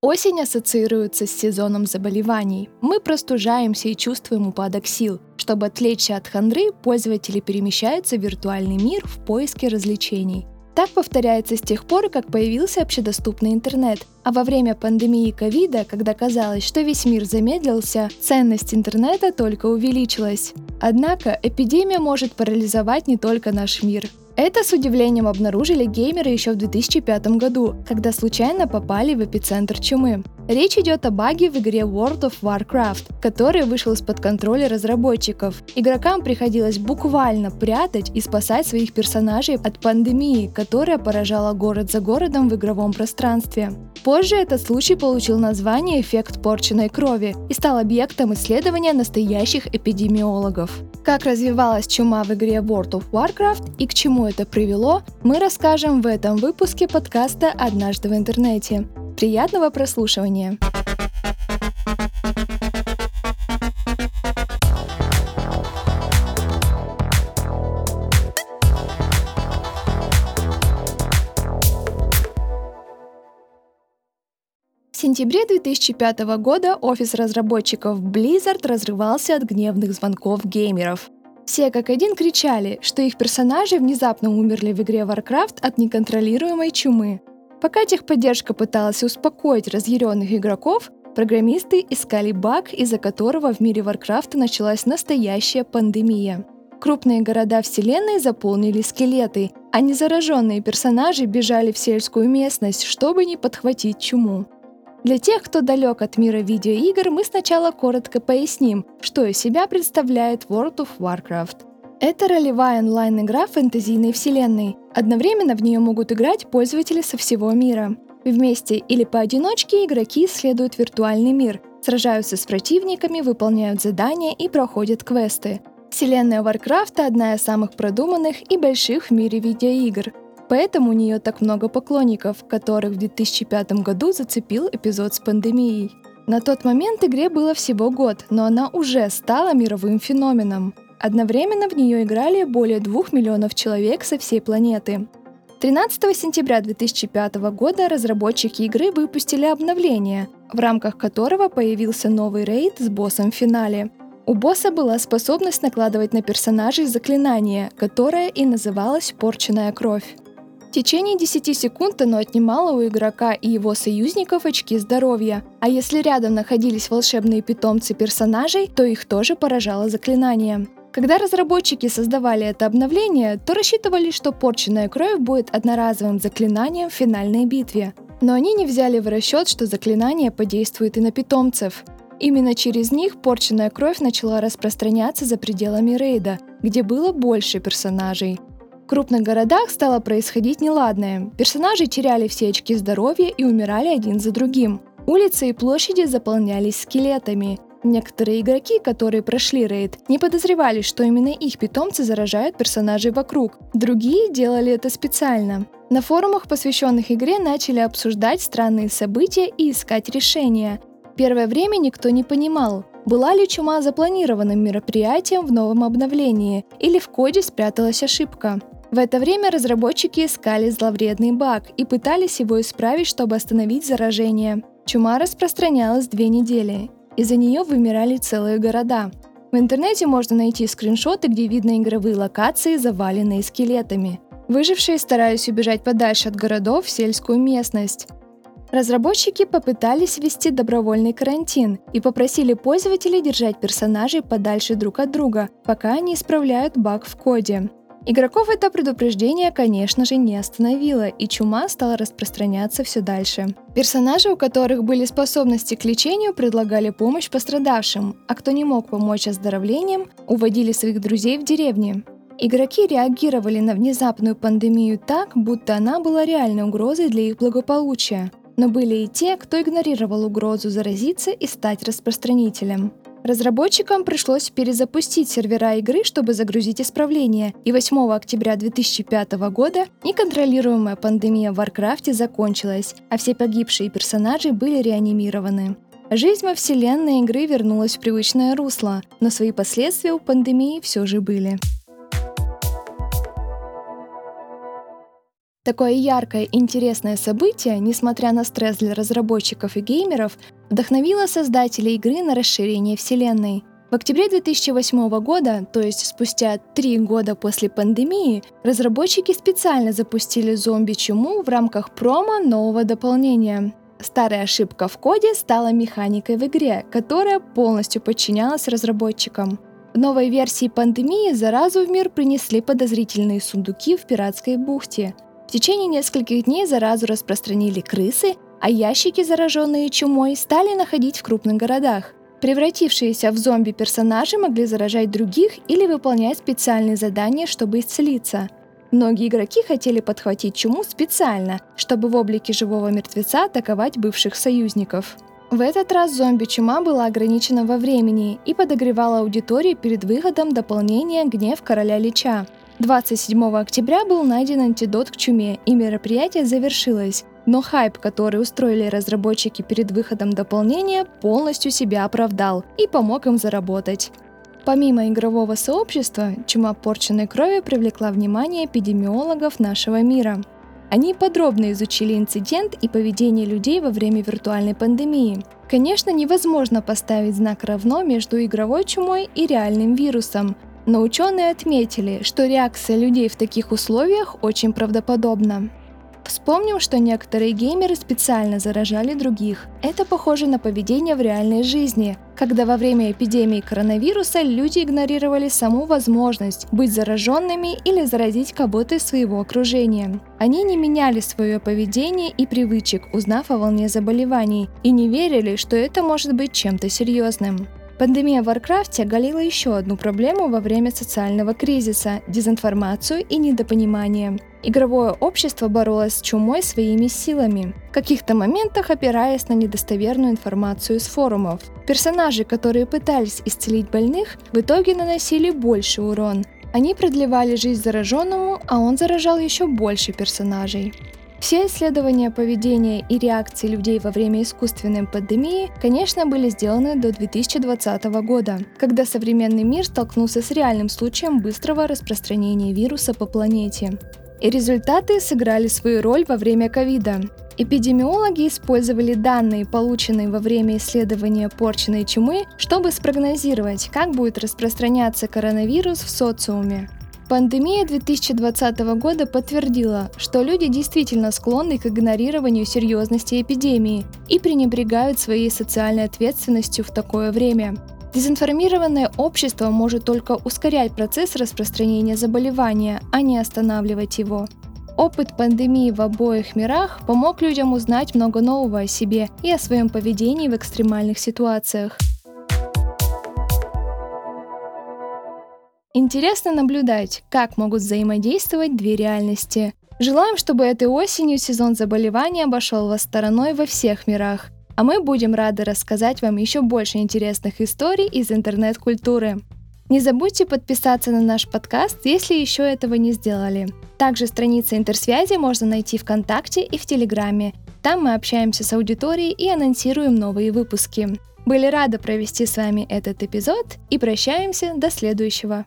Осень ассоциируется с сезоном заболеваний. Мы простужаемся и чувствуем упадок сил. Чтобы отвлечься от хандры, пользователи перемещаются в виртуальный мир в поиске развлечений. Так повторяется с тех пор, как появился общедоступный интернет. А во время пандемии ковида, когда казалось, что весь мир замедлился, ценность интернета только увеличилась. Однако эпидемия может парализовать не только наш мир. Это с удивлением обнаружили геймеры еще в 2005 году, когда случайно попали в эпицентр чумы. Речь идет о баге в игре World of Warcraft, который вышел из-под контроля разработчиков. Игрокам приходилось буквально прятать и спасать своих персонажей от пандемии, которая поражала город за городом в игровом пространстве. Позже этот случай получил название «эффект порченной крови» и стал объектом исследования настоящих эпидемиологов. Как развивалась чума в игре World of Warcraft и к чему это привело, мы расскажем в этом выпуске подкаста «Однажды в интернете». Приятного прослушивания! В сентябре 2005 года офис разработчиков Blizzard разрывался от гневных звонков геймеров. Все как один кричали, что их персонажи внезапно умерли в игре Warcraft от неконтролируемой чумы. Пока техподдержка пыталась успокоить разъяренных игроков, программисты искали баг, из-за которого в мире Warcraft началась настоящая пандемия. Крупные города Вселенной заполнили скелеты, а незараженные персонажи бежали в сельскую местность, чтобы не подхватить чуму. Для тех, кто далек от мира видеоигр, мы сначала коротко поясним, что из себя представляет World of Warcraft. Это ролевая онлайн-игра фэнтезийной вселенной. Одновременно в нее могут играть пользователи со всего мира. Вместе или поодиночке игроки исследуют виртуальный мир, сражаются с противниками, выполняют задания и проходят квесты. Вселенная Варкрафта одна из самых продуманных и больших в мире видеоигр. Поэтому у нее так много поклонников, которых в 2005 году зацепил эпизод с пандемией. На тот момент игре было всего год, но она уже стала мировым феноменом. Одновременно в нее играли более 2 миллионов человек со всей планеты. 13 сентября 2005 года разработчики игры выпустили обновление, в рамках которого появился новый рейд с боссом в финале. У босса была способность накладывать на персонажей заклинание, которое и называлось «порченная кровь». В течение 10 секунд оно отнимало у игрока и его союзников очки здоровья, а если рядом находились волшебные питомцы персонажей, то их тоже поражало заклинание. Когда разработчики создавали это обновление, то рассчитывали, что порченная кровь будет одноразовым заклинанием в финальной битве. Но они не взяли в расчет, что заклинание подействует и на питомцев. Именно через них порченная кровь начала распространяться за пределами рейда, где было больше персонажей. Крупных городах стало происходить неладное. Персонажи теряли все очки здоровья и умирали один за другим. Улицы и площади заполнялись скелетами. Некоторые игроки, которые прошли рейд, не подозревали, что именно их питомцы заражают персонажей вокруг. Другие делали это специально. На форумах, посвященных игре, начали обсуждать странные события и искать решения. Первое время никто не понимал, была ли чума запланированным мероприятием в новом обновлении или в коде спряталась ошибка. В это время разработчики искали зловредный баг и пытались его исправить, чтобы остановить заражение. Чума распространялась две недели. Из-за нее вымирали целые города. В интернете можно найти скриншоты, где видно игровые локации, заваленные скелетами. Выжившие старались убежать подальше от городов в сельскую местность. Разработчики попытались ввести добровольный карантин и попросили пользователей держать персонажей подальше друг от друга, пока они исправляют баг в коде. Игроков это предупреждение, конечно же, не остановило, и чума стала распространяться все дальше. Персонажи, у которых были способности к лечению, предлагали помощь пострадавшим, а кто не мог помочь оздоровлением, уводили своих друзей в деревни. Игроки реагировали на внезапную пандемию так, будто она была реальной угрозой для их благополучия. Но были и те, кто игнорировал угрозу заразиться и стать распространителем. Разработчикам пришлось перезапустить сервера игры, чтобы загрузить исправления, и 8 октября 2005 года неконтролируемая пандемия в Warcraft закончилась, а все погибшие персонажи были реанимированы. Жизнь во вселенной игры вернулась в привычное русло, но свои последствия у пандемии все же были. Такое яркое интересное событие, несмотря на стресс для разработчиков и геймеров, вдохновило создателей игры на расширение вселенной. В октябре 2008 года, то есть спустя три года после пандемии, разработчики специально запустили зомби-чуму в рамках промо нового дополнения. Старая ошибка в коде стала механикой в игре, которая полностью подчинялась разработчикам. В новой версии пандемии заразу в мир принесли подозрительные сундуки в пиратской бухте. В течение нескольких дней заразу распространили крысы, а ящики, зараженные чумой, стали находить в крупных городах. Превратившиеся в зомби персонажи могли заражать других или выполнять специальные задания, чтобы исцелиться. Многие игроки хотели подхватить чуму специально, чтобы в облике живого мертвеца атаковать бывших союзников. В этот раз зомби-чума была ограничена во времени и подогревала аудиторию перед выходом дополнения «Гнев короля Лича». 27 октября был найден антидот к чуме, и мероприятие завершилось. Но хайп, который устроили разработчики перед выходом дополнения, полностью себя оправдал и помог им заработать. Помимо игрового сообщества, чума порченной крови привлекла внимание эпидемиологов нашего мира. Они подробно изучили инцидент и поведение людей во время виртуальной пандемии. Конечно, невозможно поставить знак равно между игровой чумой и реальным вирусом, но ученые отметили, что реакция людей в таких условиях очень правдоподобна. Вспомним, что некоторые геймеры специально заражали других. Это похоже на поведение в реальной жизни, когда во время эпидемии коронавируса люди игнорировали саму возможность быть зараженными или заразить кого-то из своего окружения. Они не меняли свое поведение и привычек, узнав о волне заболеваний, и не верили, что это может быть чем-то серьезным. Пандемия в Варкрафте оголила еще одну проблему во время социального кризиса – дезинформацию и недопонимание. Игровое общество боролось с чумой своими силами, в каких-то моментах опираясь на недостоверную информацию из форумов. Персонажи, которые пытались исцелить больных, в итоге наносили больше урон. Они продлевали жизнь зараженному, а он заражал еще больше персонажей. Все исследования поведения и реакции людей во время искусственной пандемии, конечно, были сделаны до 2020 года, когда современный мир столкнулся с реальным случаем быстрого распространения вируса по планете. И результаты сыграли свою роль во время ковида. Эпидемиологи использовали данные, полученные во время исследования порченной чумы, чтобы спрогнозировать, как будет распространяться коронавирус в социуме. Пандемия 2020 года подтвердила, что люди действительно склонны к игнорированию серьезности эпидемии и пренебрегают своей социальной ответственностью в такое время. Дезинформированное общество может только ускорять процесс распространения заболевания, а не останавливать его. Опыт пандемии в обоих мирах помог людям узнать много нового о себе и о своем поведении в экстремальных ситуациях. Интересно наблюдать, как могут взаимодействовать две реальности. Желаем, чтобы этой осенью сезон заболеваний обошел вас стороной во всех мирах. А мы будем рады рассказать вам еще больше интересных историй из интернет-культуры. Не забудьте подписаться на наш подкаст, если еще этого не сделали. Также страницы интерсвязи можно найти ВКонтакте и в Телеграме. Там мы общаемся с аудиторией и анонсируем новые выпуски. Были рады провести с вами этот эпизод и прощаемся до следующего.